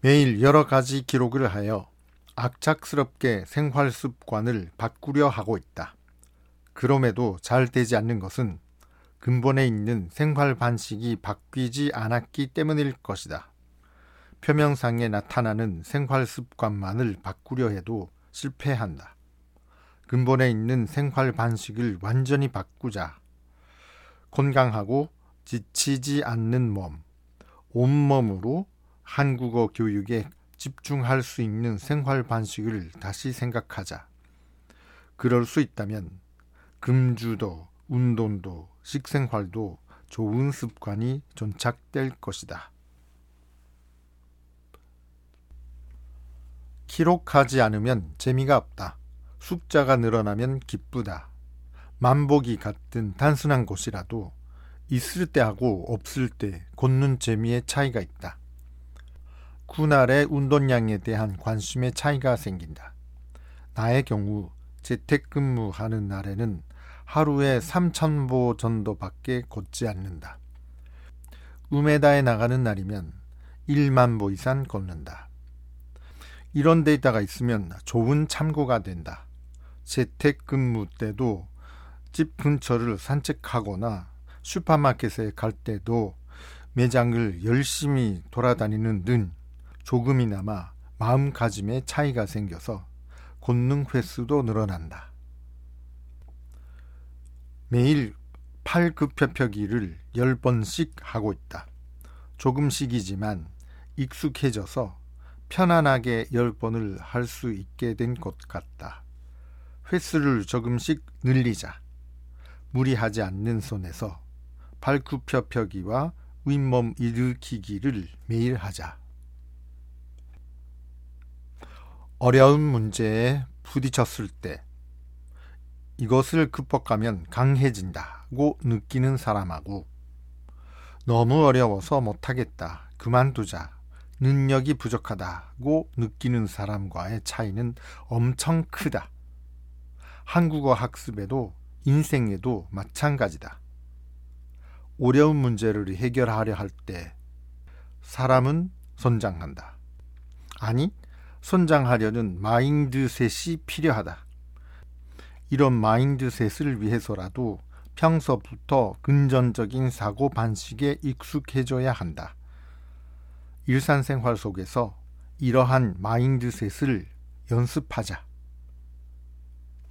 매일 여러 가지 기록을 하여 악착스럽게 생활 습관을 바꾸려 하고 있다. 그럼에도 잘 되지 않는 것은 근본에 있는 생활 반식이 바뀌지 않았기 때문일 것이다. 표면상에 나타나는 생활 습관만을 바꾸려 해도 실패한다. 근본에 있는 생활 반식을 완전히 바꾸자. 건강하고 지치지 않는 몸, 온몸으로 한국어 교육에 집중할 수 있는 생활 반식을 다시 생각하자. 그럴 수 있다면 금주도, 운동도, 식생활도 좋은 습관이 존착될 것이다. 기록하지 않으면 재미가 없다. 숫자가 늘어나면 기쁘다. 만복이 같은 단순한 곳이라도 있을 때하고 없을 때 걷는 재미의 차이가 있다. 그날의 운동량에 대한 관심의 차이가 생긴다. 나의 경우 재택근무하는 날에는 하루에 3,000보 정도밖에 걷지 않는다. 우메다에 나가는 날이면 1만 보 이상 걷는다. 이런 데이터가 있으면 좋은 참고가 된다. 재택근무 때도 집 근처를 산책하거나 슈퍼마켓에 갈 때도 매장을 열심히 돌아다니는 등 조금이나마 마음가짐에 차이가 생겨서 걷는 횟수도 늘어난다. 매일 팔급혀펴기를 10번씩 하고 있다. 조금씩이지만 익숙해져서 편안하게 10번을 할 수 있게 된 것 같다. 횟수를 조금씩 늘리자. 무리하지 않는 손에서 발굽혀펴기와 윗몸 일으키기를 매일 하자. 어려운 문제에 부딪혔을 때 이것을 극복하면 강해진다고 느끼는 사람하고 너무 어려워서 못하겠다. 그만두자. 능력이 부족하다고 느끼는 사람과의 차이는 엄청 크다. 한국어 학습에도 인생에도 마찬가지다. 어려운 문제를 해결하려 할 때 사람은 성장한다. 아니, 성장하려는 mindset이 필요하다. 이런 mindset을 위해서라도 평소부터 근전적인 사고 방식에 익숙해져야 한다. 일상생활 속에서 이러한 마인드셋을 연습하자.